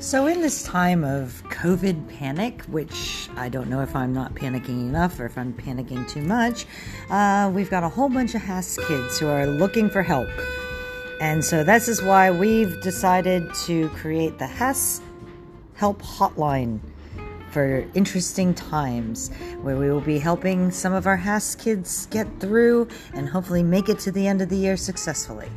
So, in this time of COVID panic, which I don't know if I'm not panicking enough or if I'm panicking too much, uh, we've got a whole bunch of HASS kids who are looking for help. And so, this is why we've decided to create the HASS Help Hotline for interesting times where we will be helping some of our HASS kids get through and hopefully make it to the end of the year successfully.